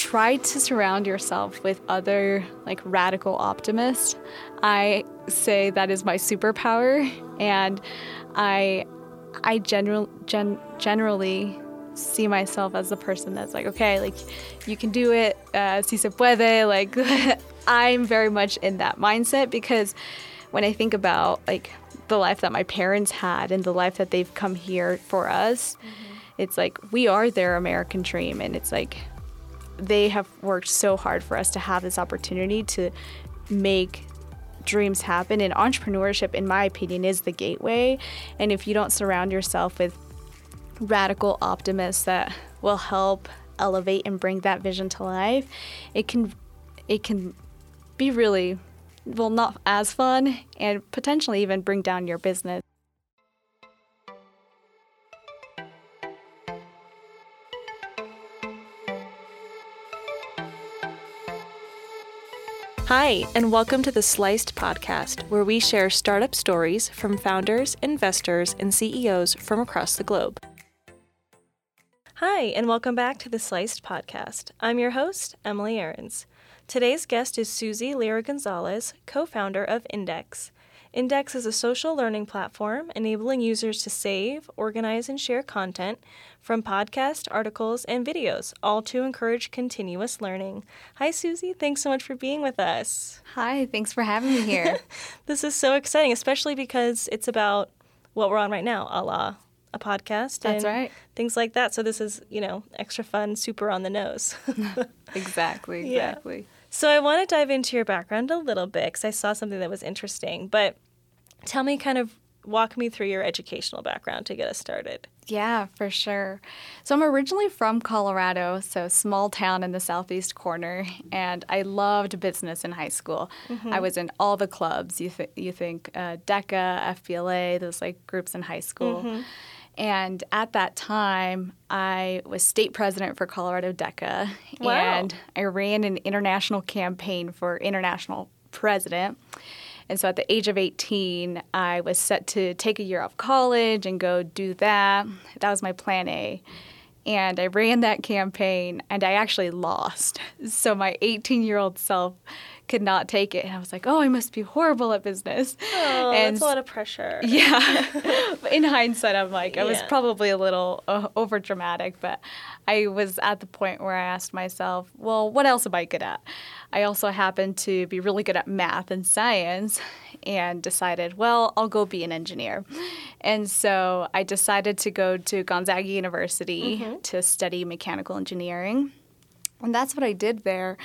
try to surround yourself with other like radical optimists. I say that is my superpower, and I I general, gen, generally see myself as the person that's like, okay, like you can do it, uh, si se puede. Like I'm very much in that mindset because when I think about like the life that my parents had and the life that they've come here for us, mm-hmm. it's like we are their American dream, and it's like they have worked so hard for us to have this opportunity to make dreams happen. And entrepreneurship, in my opinion, is the gateway. And if you don't surround yourself with radical optimists that will help elevate and bring that vision to life, it can it can be really well not as fun and potentially even bring down your business. Hi, and welcome to the Sliced Podcast, where we share startup stories from founders, investors, and CEOs from across the globe. Hi, and welcome back to the Sliced Podcast. I'm your host, Emily Ahrens. Today's guest is Susie Lira Gonzalez, co founder of INDX. INDX is a social learning platform enabling users to save, organize, and share content from podcasts, articles, and videos, all to encourage continuous learning. Hi, Susie. Thanks so much for being with us. Hi, thanks for having me here. this is so exciting, especially because it's about what we're on right now, a la a podcast. That's right. Things like that. So this is, you know, extra fun, super on the nose. exactly, exactly. Yeah. So I want to dive into your background a little bit because I saw something that was interesting. But tell me, kind of walk me through your educational background to get us started. Yeah, for sure. So I'm originally from Colorado, so small town in the southeast corner, and I loved business in high school. Mm-hmm. I was in all the clubs. You th- you think uh, DECA, FBLA, those like groups in high school. Mm-hmm. And at that time, I was state president for Colorado DECA, wow. and I ran an international campaign for international president. And so at the age of 18, I was set to take a year off college and go do that. That was my plan A. And I ran that campaign and I actually lost. So my 18 year old self could not take it. And I was like, oh, I must be horrible at business. Oh, and that's a lot of pressure. Yeah. in hindsight, I'm like, I was probably a little uh, over dramatic, but I was at the point where I asked myself, well, what else am I good at? I also happened to be really good at math and science and decided, well, I'll go be an engineer. And so I decided to go to Gonzaga University mm-hmm. to study mechanical engineering. And that's what I did there.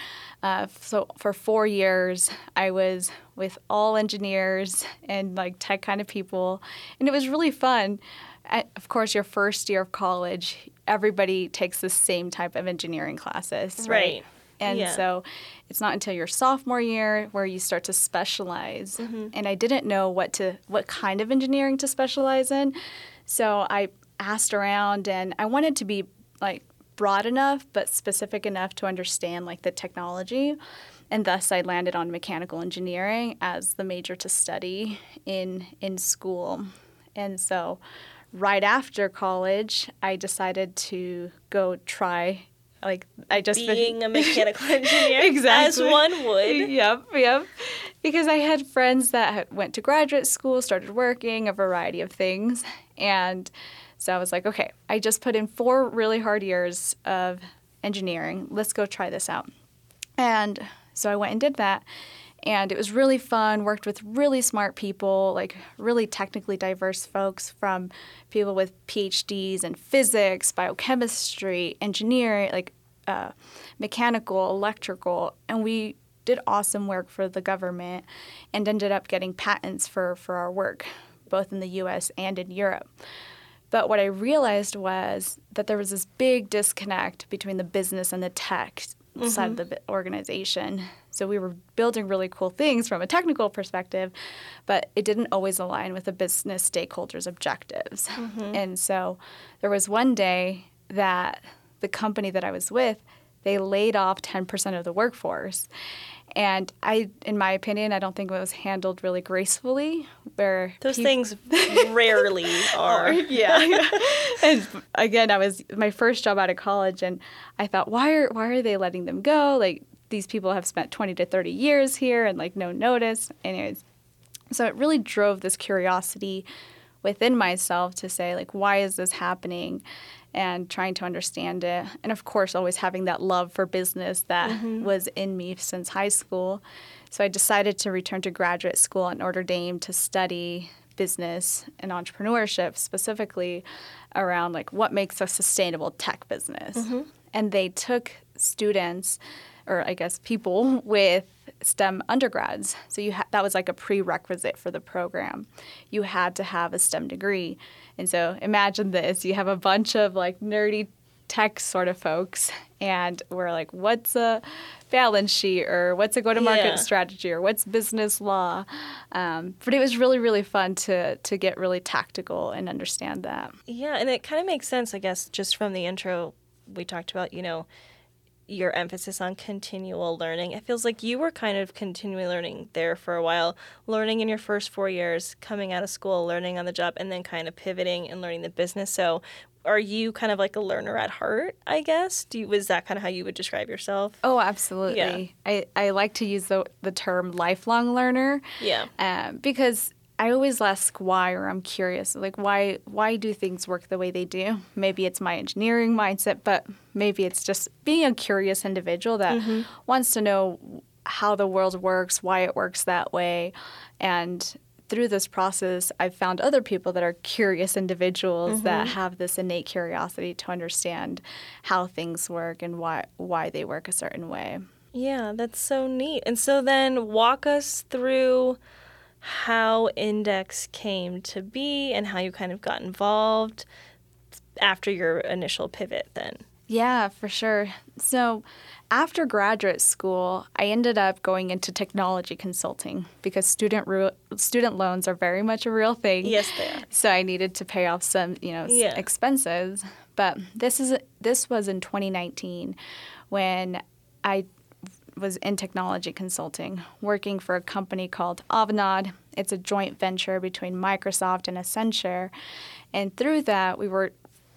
Uh, so for four years, I was with all engineers and like tech kind of people, and it was really fun. At, of course, your first year of college, everybody takes the same type of engineering classes, right? right. And yeah. so it's not until your sophomore year where you start to specialize. Mm-hmm. And I didn't know what to what kind of engineering to specialize in. So I asked around and I wanted to be like broad enough but specific enough to understand like the technology and thus I landed on mechanical engineering as the major to study in in school. And so right after college, I decided to go try like I just being a mechanical engineer exactly as one would. Yep, yep. Because I had friends that went to graduate school, started working, a variety of things, and so I was like, okay, I just put in four really hard years of engineering. Let's go try this out. And so I went and did that. And it was really fun, worked with really smart people, like really technically diverse folks from people with PhDs in physics, biochemistry, engineering, like uh, mechanical, electrical. And we did awesome work for the government and ended up getting patents for, for our work, both in the US and in Europe. But what I realized was that there was this big disconnect between the business and the tech mm-hmm. side of the organization. So we were building really cool things from a technical perspective, but it didn't always align with the business stakeholders' objectives. Mm-hmm. And so there was one day that the company that I was with, they laid off 10% of the workforce. And I, in my opinion, I don't think it was handled really gracefully. Where those things rarely are. yeah. and again, I was my first job out of college, and I thought, why are why are they letting them go? Like these people have spent 20 to 30 years here, and like no notice. Anyways, so it really drove this curiosity within myself to say like, why is this happening? And trying to understand it. And of course, always having that love for business that mm-hmm. was in me since high school. So I decided to return to graduate school at Notre Dame to study business and entrepreneurship, specifically around like what makes a sustainable tech business. Mm-hmm. And they took students, or I guess people with STEM undergrads. So you ha- that was like a prerequisite for the program. You had to have a STEM degree. And so imagine this you have a bunch of like nerdy tech sort of folks, and we're like, what's a balance sheet or what's a go to market yeah. strategy or what's business law? Um, but it was really, really fun to, to get really tactical and understand that. Yeah, and it kind of makes sense, I guess, just from the intro we talked about, you know your emphasis on continual learning. It feels like you were kind of continually learning there for a while, learning in your first four years, coming out of school, learning on the job, and then kind of pivoting and learning the business. So, are you kind of like a learner at heart? I guess. Do you, was that kind of how you would describe yourself? Oh, absolutely. Yeah. I I like to use the the term lifelong learner. Yeah. Um, because I always ask why, or I'm curious, like why why do things work the way they do? Maybe it's my engineering mindset, but maybe it's just being a curious individual that mm-hmm. wants to know how the world works, why it works that way, and through this process, I've found other people that are curious individuals mm-hmm. that have this innate curiosity to understand how things work and why why they work a certain way. Yeah, that's so neat. And so then walk us through how INDX came to be and how you kind of got involved after your initial pivot then. Yeah, for sure. So, after graduate school, I ended up going into technology consulting because student re- student loans are very much a real thing. Yes, they are. So I needed to pay off some, you know, yeah. expenses. But this is this was in 2019 when I was in technology consulting, working for a company called Avanade. It's a joint venture between Microsoft and Accenture. And through that, we were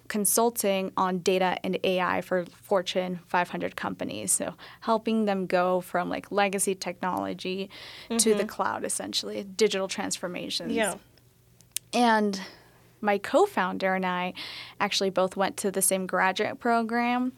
consulting on data and AI for Fortune 500 companies. So helping them go from like legacy technology mm-hmm. to the mm-hmm. cloud, essentially, digital transformations. Yeah. And my co-founder and I actually both went to the same graduate program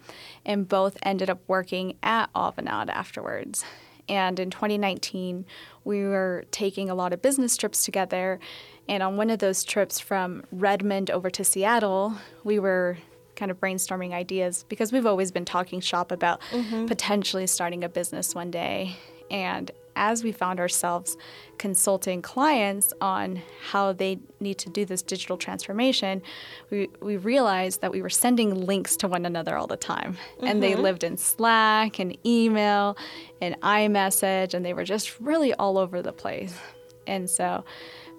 and both ended up working at Avanade afterwards. And in 2019, we were taking a lot of business trips together. And on one of those trips from Redmond over to Seattle, we were kind of brainstorming ideas because we've always been talking shop about mm-hmm. potentially starting a business one day. And as we found ourselves consulting clients on how they need to do this digital transformation, we, we realized that we were sending links to one another all the time. Mm-hmm. And they mm-hmm. lived in Slack and email and iMessage, and they were just really all over the place. And so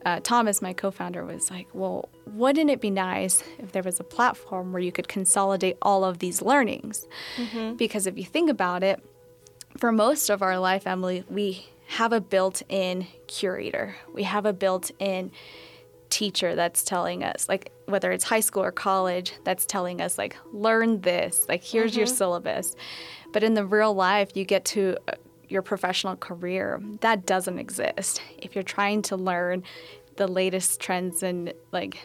uh, Thomas, my co founder, was like, well, wouldn't it be nice if there was a platform where you could consolidate all of these learnings? Mm-hmm. Because if you think about it, for most of our life, Emily, we have a built in curator. We have a built in teacher that's telling us, like, whether it's high school or college, that's telling us, like, learn this, like, here's mm-hmm. your syllabus. But in the real life, you get to uh, your professional career, that doesn't exist. If you're trying to learn the latest trends in, like,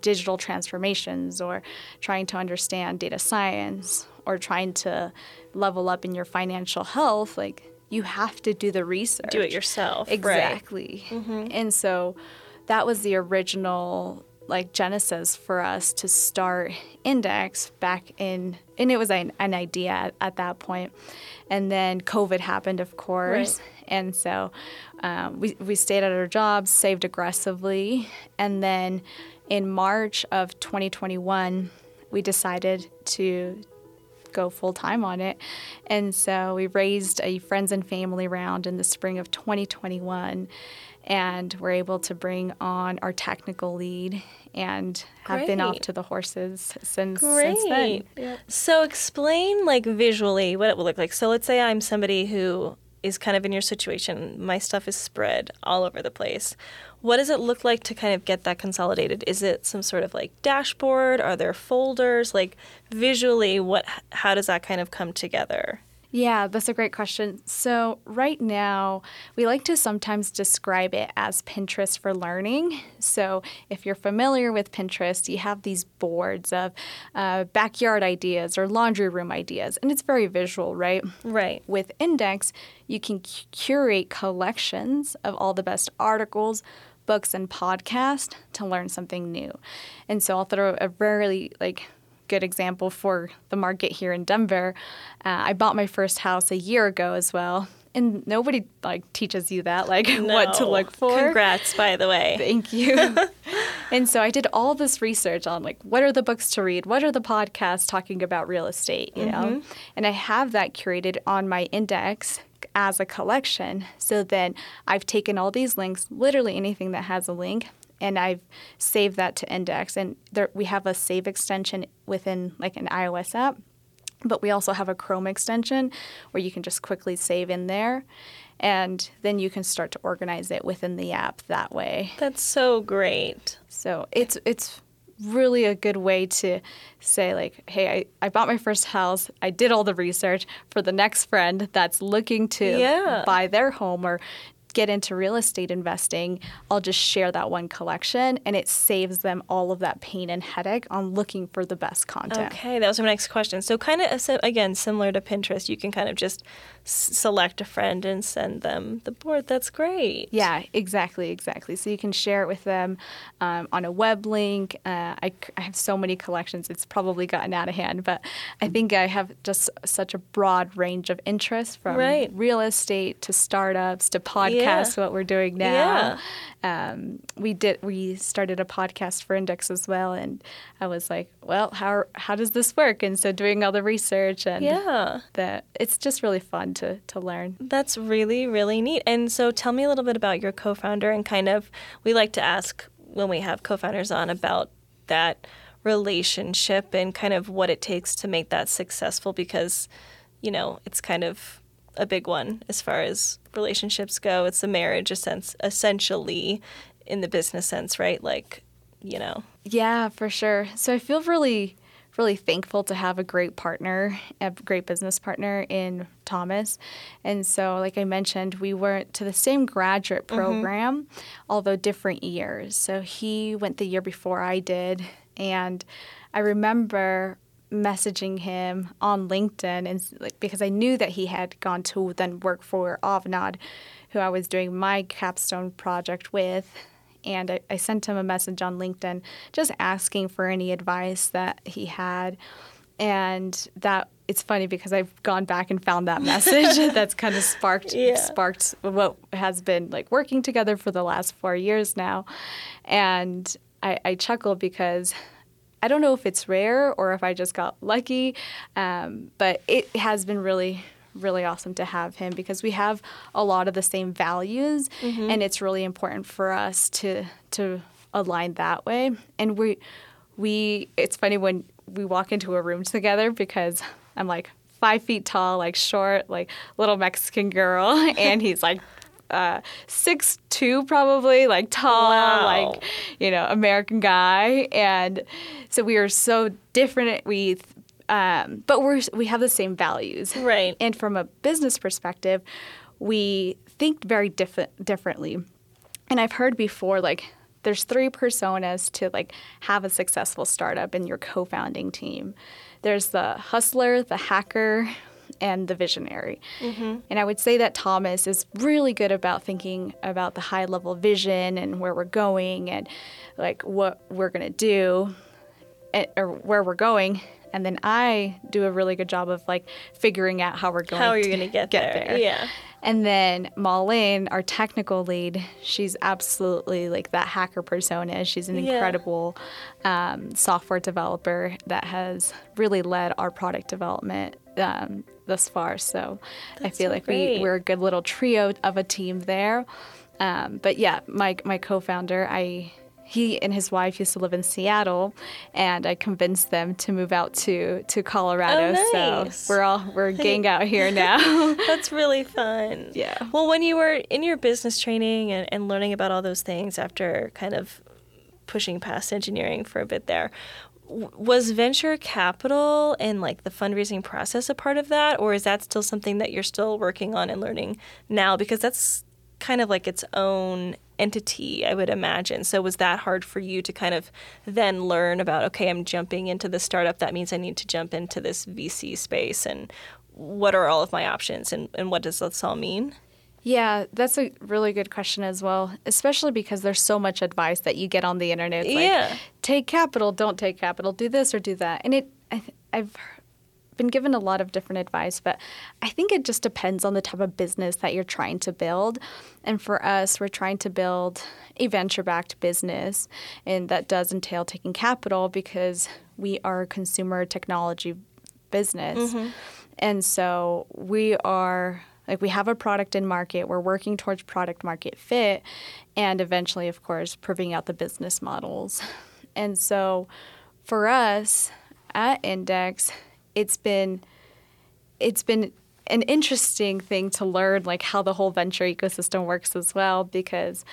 digital transformations or trying to understand data science or trying to level up in your financial health, like you have to do the research. Do it yourself. Exactly. Right. Mm-hmm. And so that was the original like genesis for us to start INDX back in and it was an, an idea at, at, that point and then covid happened of course right. and so um, we, we stayed at our jobs saved aggressively and then in March of 2021, we decided to go full time on it. And so we raised a friends and family round in the spring of 2021 and we're able to bring on our technical lead and have Great. been off to the horses since, Great. since then. Yep. So explain like visually what it will look like. So let's say I'm somebody who is kind of in your situation. My stuff is spread all over the place. What does it look like to kind of get that consolidated? Is it some sort of like dashboard? Are there folders? Like visually, what how does that kind of come together? Yeah, that's a great question. So, right now, we like to sometimes describe it as Pinterest for learning. So, if you're familiar with Pinterest, you have these boards of uh, backyard ideas or laundry room ideas, and it's very visual, right? Right. With INDX, you can curate collections of all the best articles, books, and podcasts to learn something new. And so, I'll throw a very like good example for the market here in Denver. Uh, I bought my first house a year ago as well. And nobody like teaches you that, like no. what to look for. Congrats, by the way. Thank you. and so I did all this research on like what are the books to read, what are the podcasts talking about real estate, you mm-hmm. know, and I have that curated on my INDX as a collection. So then I've taken all these links, literally anything that has a link, and I've saved that to INDX. And there, we have a save extension within like an iOS app, but we also have a Chrome extension where you can just quickly save in there. And then you can start to organize it within the app that way. That's so great. So it's it's really a good way to say like hey I, I bought my first house i did all the research for the next friend that's looking to yeah. buy their home or get into real estate investing, I'll just share that one collection and it saves them all of that pain and headache on looking for the best content. Okay, that was my next question. So, kind of again, similar to Pinterest, you can kind of just select a friend and send them the board. That's great. Yeah, exactly, exactly. So, you can share it with them um, on a web link. Uh, I, I have so many collections, it's probably gotten out of hand, but I think I have just such a broad range of interests from right. real estate to startups to podcasts. Yeah podcast what we're doing now. Yeah. Um, we did we started a podcast for INDX as well, and I was like, well, how how does this work? And so doing all the research and yeah, that it's just really fun to to learn. That's really really neat. And so tell me a little bit about your co-founder and kind of we like to ask when we have co-founders on about that relationship and kind of what it takes to make that successful because you know it's kind of a big one as far as relationships go. It's a marriage, a sense, essentially, in the business sense, right? Like, you know. Yeah, for sure. So I feel really, really thankful to have a great partner, a great business partner in Thomas. And so, like I mentioned, we went to the same graduate mm-hmm. program, mm-hmm. although different years. So he went the year before I did. And I remember messaging him on LinkedIn and like because I knew that he had gone to then work for Avanade, who I was doing my capstone project with. And I, I sent him a message on LinkedIn just asking for any advice that he had. And that it's funny because I've gone back and found that message that's kind of sparked yeah. sparked what has been like working together for the last four years now. And I, I chuckle because I don't know if it's rare or if I just got lucky, um, but it has been really really awesome to have him because we have a lot of the same values mm-hmm. and it's really important for us to to align that way and we we it's funny when we walk into a room together because i'm like five feet tall like short like little mexican girl and he's like uh, six two probably, like tall, wow. like you know, American guy, and so we are so different. We, um, but we're we have the same values, right? And from a business perspective, we think very different differently. And I've heard before, like there's three personas to like have a successful startup in your co-founding team. There's the hustler, the hacker, and the visionary. Mm-hmm. And I would say that Thomas is really good about thinking about the high level vision and where we're going and like what we're going to do. eh, or where we're going and then I do a really good job of like figuring out how we're going. How are you going to get, get there? there? Yeah. And then Maureen, our technical lead, she's absolutely like that hacker persona. She's an Yeah. incredible um, software developer that has really led our product development um, thus far. So I feel like great. we, we're a good little trio of a team there. Um, but yeah, my my co-founder, I he and his wife used to live in Seattle, and I convinced them to move out to to Colorado. Oh, nice. So we're all we're a gang out here now. That's really fun. Yeah. Well, when you were in your business training and, and learning about all those things after kind of pushing past engineering for a bit there, was venture capital and like the fundraising process a part of that? Or is that still something that you're still working on and learning now? Because that's kind of like its own entity, I would imagine. So was that hard for you to kind of then learn about, okay, I'm jumping into the startup. That means I need to jump into this VC space and what are all of my options and, and what does this all mean? Yeah, that's a really good question as well, especially because there's so much advice that you get on the internet. It's like, Yeah. take capital, don't take capital, do this or do that. And it, I, I've been given a lot of different advice, but I think it just depends on the type of business that you're trying to build. And for us, we're trying to build a venture backed business, and that does entail taking capital because we are a consumer technology business. Mm-hmm. And so we are like we have a product in market, we're working towards product market fit and eventually of course proving out the business models. And so for us at INDX, it's been it's been an interesting thing to learn like how the whole venture ecosystem works as well because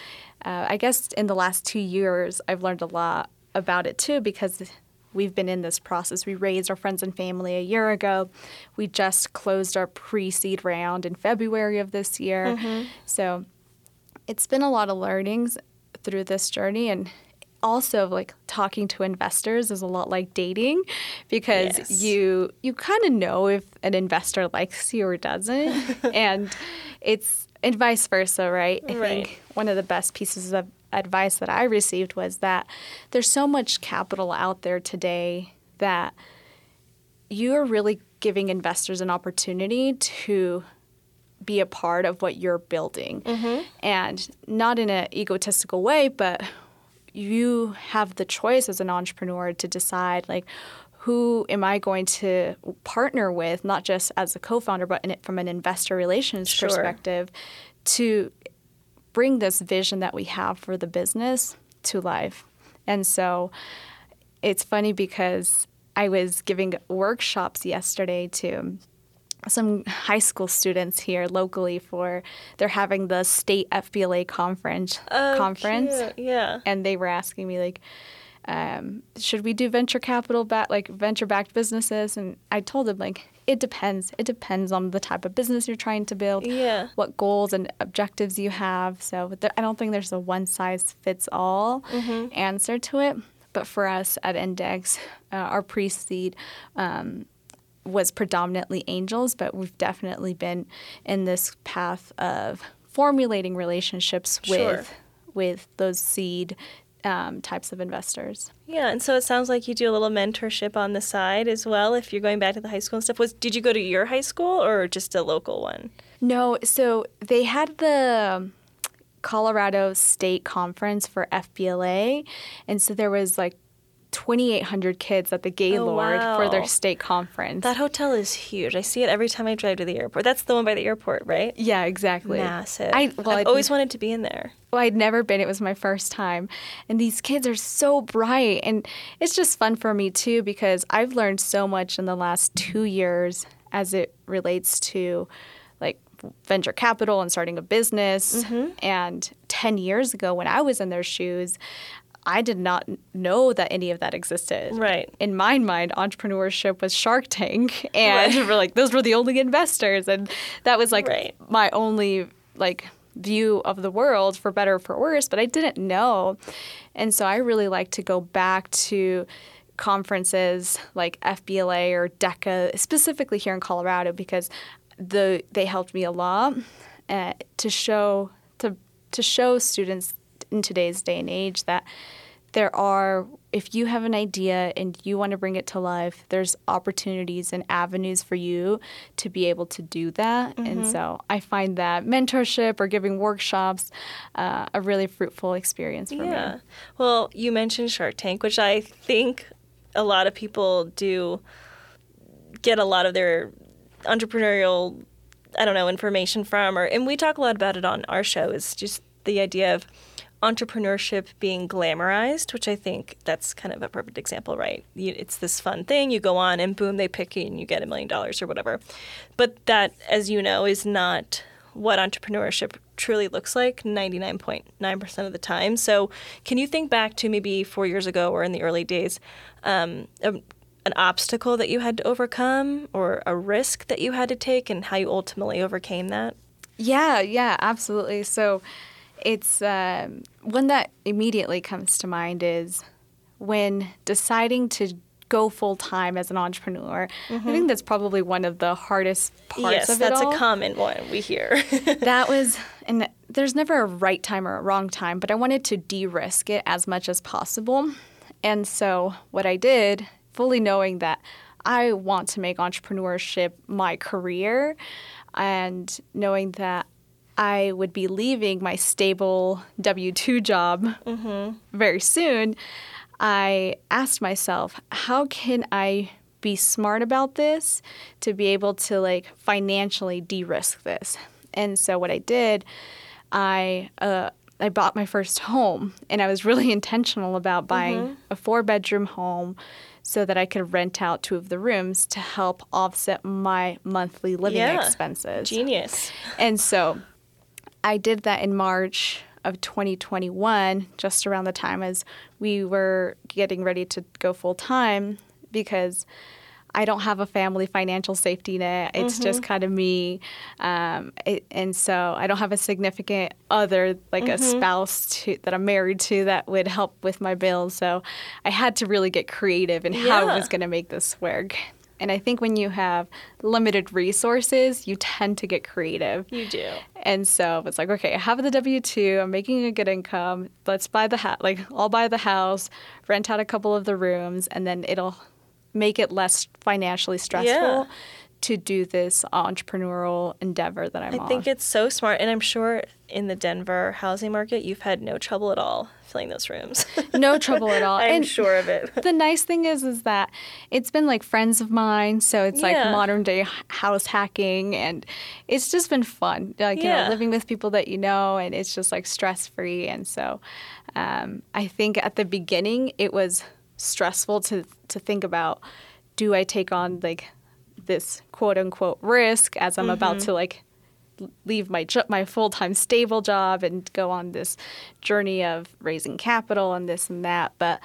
uh, i guess in the last two years i've learned a lot about it too because we've been in this process. We raised our friends and family a year ago. We just closed our pre-seed round in february of this year. Mm-hmm. So it's been a lot of learnings through this journey and also like talking to investors is a lot like dating because Yes. you you kind of know if an investor likes you or doesn't and it's and vice versa right? I Right. think one of the best pieces of advice that i received was that there's so much capital out there today that you are really giving investors an opportunity to be a part of what you're building. Mm-hmm. And not in an egotistical way, but you have the choice as an entrepreneur to decide like who am I going to partner with, not just as a co-founder, but in it from an investor relations Sure. perspective, to bring this vision that we have for the business to life. And so it's funny because I was giving workshops yesterday to some high school students here locally for they're having the state FBLA conference Oh, conference cute. Yeah. and they were asking me like um, should we do venture capital back like venture backed businesses and I told them like it depends it depends on the type of business you're trying to build Yeah. what goals and objectives you have so there, I don't think there's a one size fits all Mm-hmm. answer to it but for us at INDX uh, our pre-seed um, was predominantly angels, but we've definitely been in this path of formulating relationships Sure. with with those seed um, types of investors. Yeah, and so it sounds like you do a little mentorship on the side as well. If you're going back to the high school and stuff, was did you go to your high school or just a local one? No, so they had the Colorado State Conference for FBLA, and so there was like 2,800 kids at the Gaylord oh, for their state conference. That hotel is huge. I see it every time I drive to the airport. That's the one by the airport, right? yeah, exactly. Massive. I well, I've I'd- always wanted to be in there. Well, I'd never been. It was my first time. And these kids are so bright. And it's just fun for me, too, because I've learned so much in the last two years as it relates to like venture capital and starting a business. Mm-hmm. And 10 years ago, when I was in their shoes, I did not know that any of that existed. Right. In my mind, entrepreneurship was Shark Tank, and Right. we're like those were the only investors, and that was like Right. my only like view of the world for better or for worse but i didn't know and so i really like to go back to conferences like fbla or deca specifically here in colorado because the they helped me a lot uh, to show to to show students in today's day and age that there are if you have an idea and you want to bring it to life there's opportunities and avenues for you to be able to do that mm-hmm. and so i find that mentorship or giving workshops uh, a really fruitful experience for yeah. me well you mentioned shark tank which i think a lot of people do get a lot of their entrepreneurial i don't know information from or and we talk a lot about it on our show is just the idea of entrepreneurship being glamorized, which I think that's kind of a perfect example, right? It's this fun thing. You go on and boom, they pick you and you get a million dollars or whatever. But that, as you know, is not what entrepreneurship truly looks like 99.9% of the time. So, can you think back to maybe four years ago or in the early days, um, a, an obstacle that you had to overcome or a risk that you had to take and how you ultimately overcame that? Yeah, yeah, absolutely. So, it's um, one that immediately comes to mind is when deciding to go full time as an entrepreneur. Mm-hmm. I think that's probably one of the hardest parts yes, of it Yes, that's a common one we hear. that was, and there's never a right time or a wrong time, but I wanted to de risk it as much as possible. And so what I did, fully knowing that I want to make entrepreneurship my career and knowing that I would be leaving my stable W 2 job mm-hmm. very soon, I asked myself, how can I be smart about this to be able to like financially de risk this? And so what I did, I, uh, I bought my first home and I was really intentional about buying mm-hmm. a four bedroom home so that I could rent out two of the rooms to help offset my monthly living yeah. expenses. Genius. And so I did that in March of 2021, just around the time as we were getting ready to go full time, because I don't have a family financial safety net. It's mm-hmm. just kind of me. Um, it, and so I don't have a significant other, like mm-hmm. a spouse to, that I'm married to, that would help with my bills. So I had to really get creative in yeah. how I was going to make this work. And I think when you have limited resources, you tend to get creative. You do. And so it's like, okay, I have the W two. I'm making a good income. Let's buy the house. Like, I'll buy the house, rent out a couple of the rooms, and then it'll make it less financially stressful. Yeah. To do this entrepreneurial endeavor that I'm I on. think it's so smart. And I'm sure in the Denver housing market, you've had no trouble at all filling those rooms. no trouble at all. I'm and sure of it. the nice thing is, is that it's been like friends of mine, so it's yeah. like modern day house hacking, and it's just been fun. Like yeah. you know, living with people that you know, and it's just like stress free. And so, um, I think at the beginning it was stressful to to think about, do I take on like this quote unquote risk as I'm mm-hmm. about to like leave my jo- my full time stable job and go on this journey of raising capital and this and that. But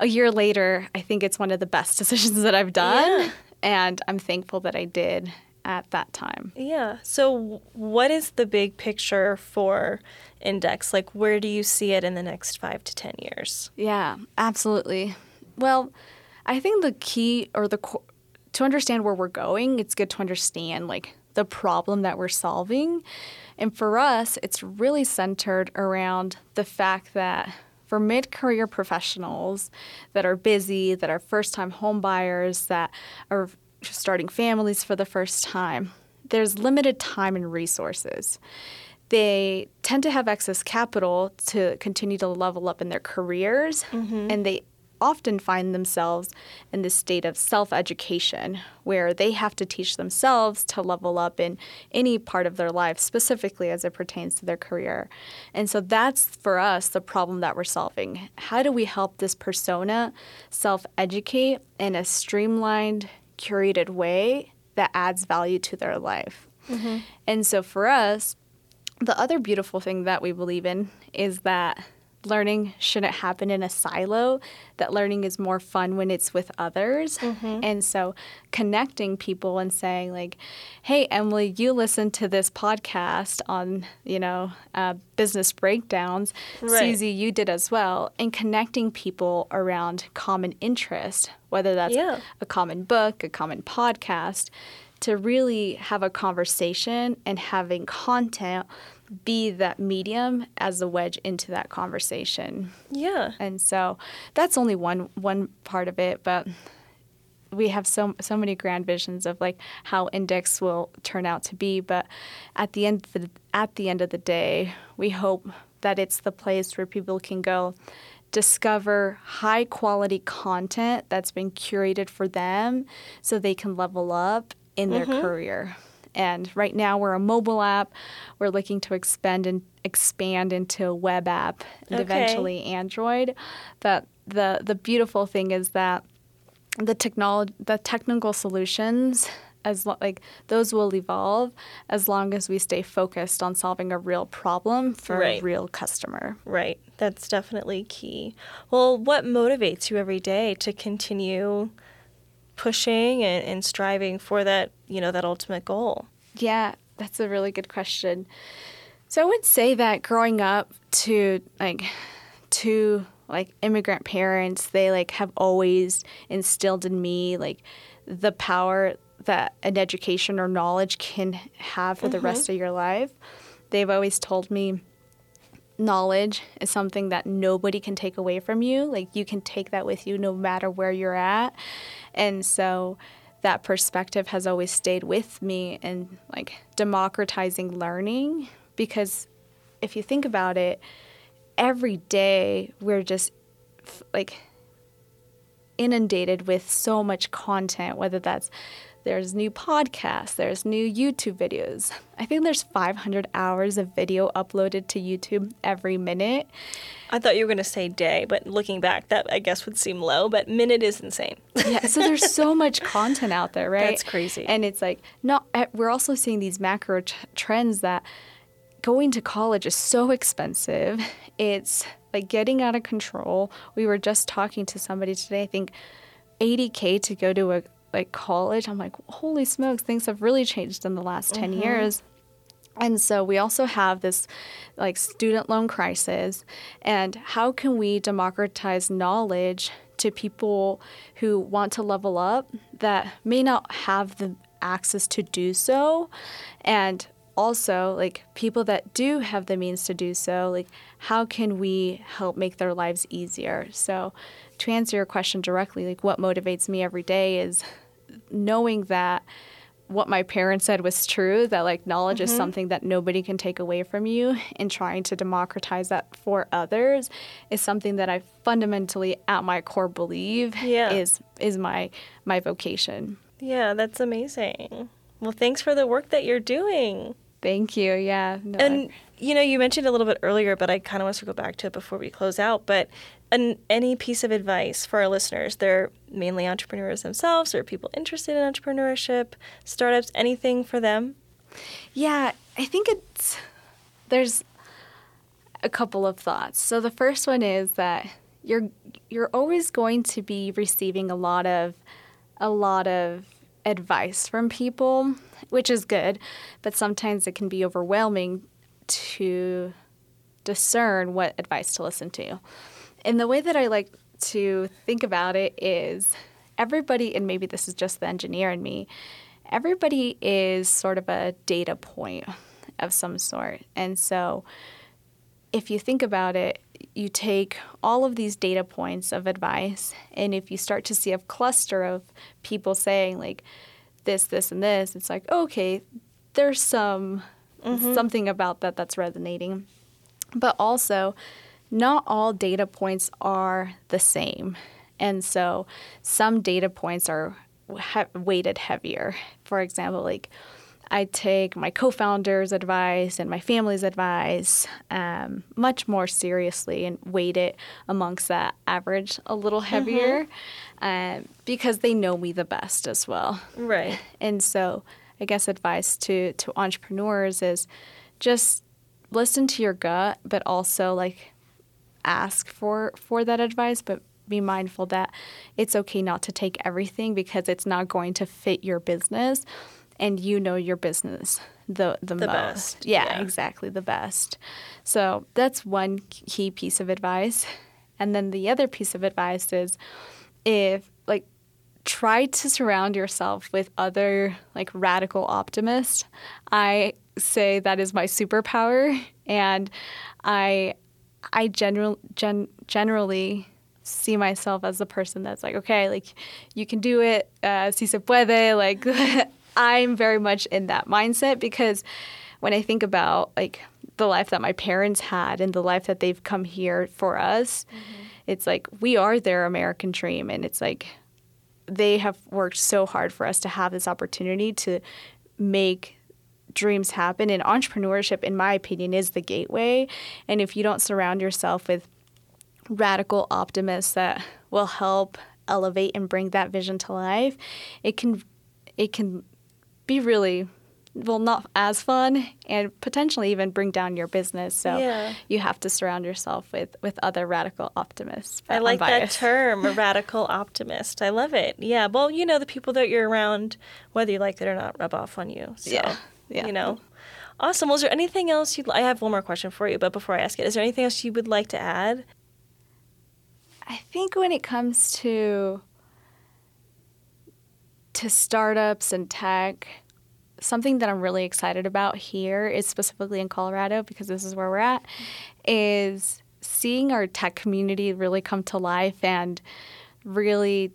a year later, I think it's one of the best decisions that I've done, yeah. and I'm thankful that I did at that time. Yeah. So, what is the big picture for INDX? Like, where do you see it in the next five to 10 years? Yeah, absolutely. Well, I think the key or the to understand where we're going, it's good to understand like the problem that we're solving. And for us, it's really centered around the fact that for mid career professionals that are busy, that are first time home buyers, that are starting families for the first time, there's limited time and resources. They tend to have excess capital to continue to level up in their careers, mm-hmm. and they often find themselves in this state of self education where they have to teach themselves to level up in any part of their life, specifically as it pertains to their career. And so that's for us the problem that we're solving. How do we help this persona self educate in a streamlined, curated way that adds value to their life? Mm-hmm. And so for us, the other beautiful thing that we believe in is that learning shouldn't happen in a silo, that learning is more fun when it's with others. Mm-hmm. And so connecting people and saying, like, hey, Emily, you listened to this podcast on, you know, uh, business breakdowns. Right. Susie, you did as well. And connecting people around common interest, whether that's yeah. a common book, a common podcast, to really have a conversation and having content be that medium as a wedge into that conversation. Yeah. And so that's only one one part of it, but we have so so many grand visions of like how INDX will turn out to be, but at the end of the, at the end of the day, we hope that it's the place where people can go discover high quality content that's been curated for them so they can level up in their mm-hmm. career. And right now we're a mobile app. We're looking to expand and expand into a web app and okay. eventually Android. But the the beautiful thing is that the technology the technical solutions as lo- like those will evolve as long as we stay focused on solving a real problem for right. a real customer. Right. That's definitely key. Well, what motivates you every day to continue pushing and, and striving for that, you know, that ultimate goal? Yeah, that's a really good question. So I would say that growing up to like to like immigrant parents, they like have always instilled in me like the power that an education or knowledge can have for mm-hmm. the rest of your life. They've always told me knowledge is something that nobody can take away from you. Like you can take that with you no matter where you're at. And so that perspective has always stayed with me and like democratizing learning because if you think about it, every day we're just like inundated with so much content, whether that's there's new podcasts, there's new YouTube videos. I think there's 500 hours of video uploaded to YouTube every minute. I thought you were going to say day, but looking back, that I guess would seem low, but minute is insane. yeah, so there's so much content out there, right? That's crazy. And it's like, not, we're also seeing these macro t- trends that going to college is so expensive. It's like getting out of control. We were just talking to somebody today, I think 80K to go to a like college, I'm like, holy smokes, things have really changed in the last 10 mm-hmm. years. And so we also have this like student loan crisis and how can we democratize knowledge to people who want to level up that may not have the access to do so and also like people that do have the means to do so like how can we help make their lives easier so to answer your question directly like what motivates me every day is knowing that what my parents said was true that like knowledge mm-hmm. is something that nobody can take away from you and trying to democratize that for others is something that I fundamentally at my core believe yeah. is is my my vocation. Yeah, that's amazing. Well, thanks for the work that you're doing. Thank you. Yeah. No, and you know, you mentioned a little bit earlier, but I kind of want to go back to it before we close out. But an, any piece of advice for our listeners? They're mainly entrepreneurs themselves, or people interested in entrepreneurship, startups, anything for them? Yeah, I think it's there's a couple of thoughts. So the first one is that you're you're always going to be receiving a lot of a lot of advice from people, which is good, but sometimes it can be overwhelming to discern what advice to listen to. And the way that I like to think about it is everybody, and maybe this is just the engineer in me, everybody is sort of a data point of some sort. And so if you think about it, you take all of these data points of advice, and if you start to see a cluster of people saying, like, this, this, and this, it's like, okay, there's some mm-hmm. something about that that's resonating. But also, not all data points are the same. And so some data points are weighted heavier. For example, like I take my co founder's advice and my family's advice um, much more seriously and weight it amongst that average a little heavier mm-hmm. uh, because they know me the best as well. Right. And so I guess advice to, to entrepreneurs is just listen to your gut, but also like ask for for that advice, but be mindful that it's okay not to take everything because it's not going to fit your business and you know your business the the, the most. Best. Yeah, yeah, exactly, the best. So that's one key piece of advice. And then the other piece of advice is if like try to surround yourself with other like radical optimists. I say that is my superpower, and I I general, gen, generally see myself as the person that's like, okay, like you can do it, uh, si se puede. Like I'm very much in that mindset because when I think about like the life that my parents had and the life that they've come here for us, mm-hmm. it's like we are their American dream, and it's like they have worked so hard for us to have this opportunity to make dreams happen. And entrepreneurship, in my opinion, is the gateway. And if you don't surround yourself with radical optimists that will help elevate and bring that vision to life, it can it can be really well not as fun and potentially even bring down your business so yeah. you have to surround yourself with with other radical optimists i like that term a radical optimist i love it yeah well you know the people that you're around whether you like it or not rub off on you so yeah yeah. you know. Awesome. Was there anything else you'd? I have one more question for you, but before I ask it, is there anything else you would like to add? I think when it comes to to startups and tech, something that I'm really excited about here is specifically in Colorado because this is where we're at, is seeing our tech community really come to life and really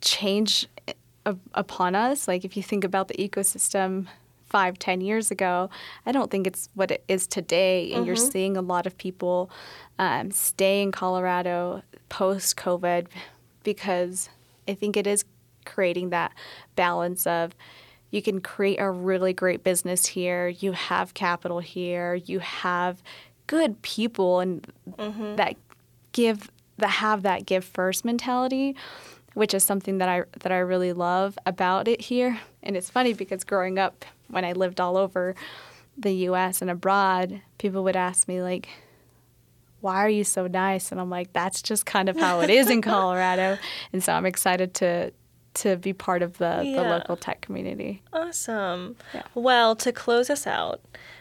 change eh, upon us. Like if you think about the ecosystem five, ten years ago, I don't think it's what it is today. And mm-hmm. you're seeing a lot of people um, stay in Colorado post COVID because I think it is creating that balance of you can create a really great business here, you have capital here, you have good people and mm-hmm. that give that have that give first mentality which is something that I that I really love about it here. And it's funny because growing up when I lived all over the US and abroad, people would ask me like why are you so nice? And I'm like that's just kind of how it is in Colorado. And so I'm excited to to be part of the, yeah. the local tech community. Awesome. Yeah. Well, to close us out,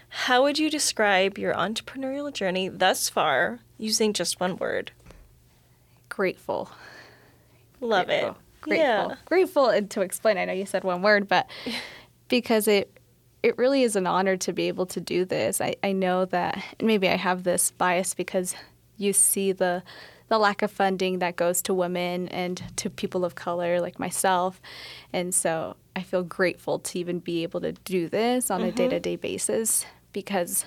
how would you describe your entrepreneurial journey thus far using just one word? Grateful. Love grateful. it. Grateful. Yeah. Grateful and to explain, I know you said one word, but because it it really is an honor to be able to do this. I, I know that maybe I have this bias because you see the the lack of funding that goes to women and to people of color like myself. And so I feel grateful to even be able to do this on mm-hmm. a day to day basis because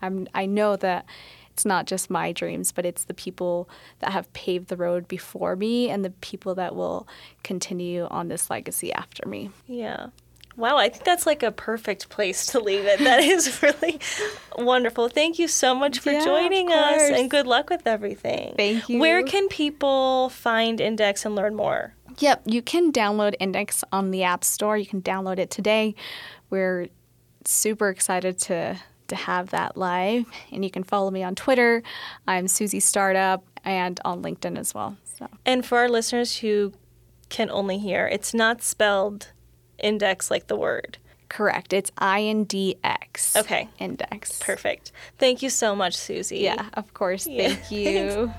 I'm I know that it's not just my dreams, but it's the people that have paved the road before me and the people that will continue on this legacy after me. Yeah. Wow, I think that's like a perfect place to leave it. That is really wonderful. Thank you so much for yeah, joining us and good luck with everything. Thank you. Where can people find INDX and learn more? Yep, you can download INDX on the App Store. You can download it today. We're super excited to to have that live. And you can follow me on Twitter. I'm Susie Startup and on LinkedIn as well. So. And for our listeners who can only hear, it's not spelled index like the word. Correct. It's I N D X. Okay. INDX. Perfect. Thank you so much, Susie. Yeah, of course. Yeah. Thank you.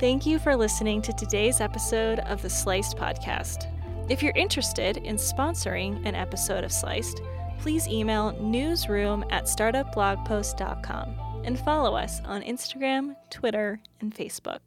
Thank you for listening to today's episode of the Sliced Podcast. If you're interested in sponsoring an episode of Sliced, please email newsroom at startupblogpost.com and follow us on Instagram, Twitter, and Facebook.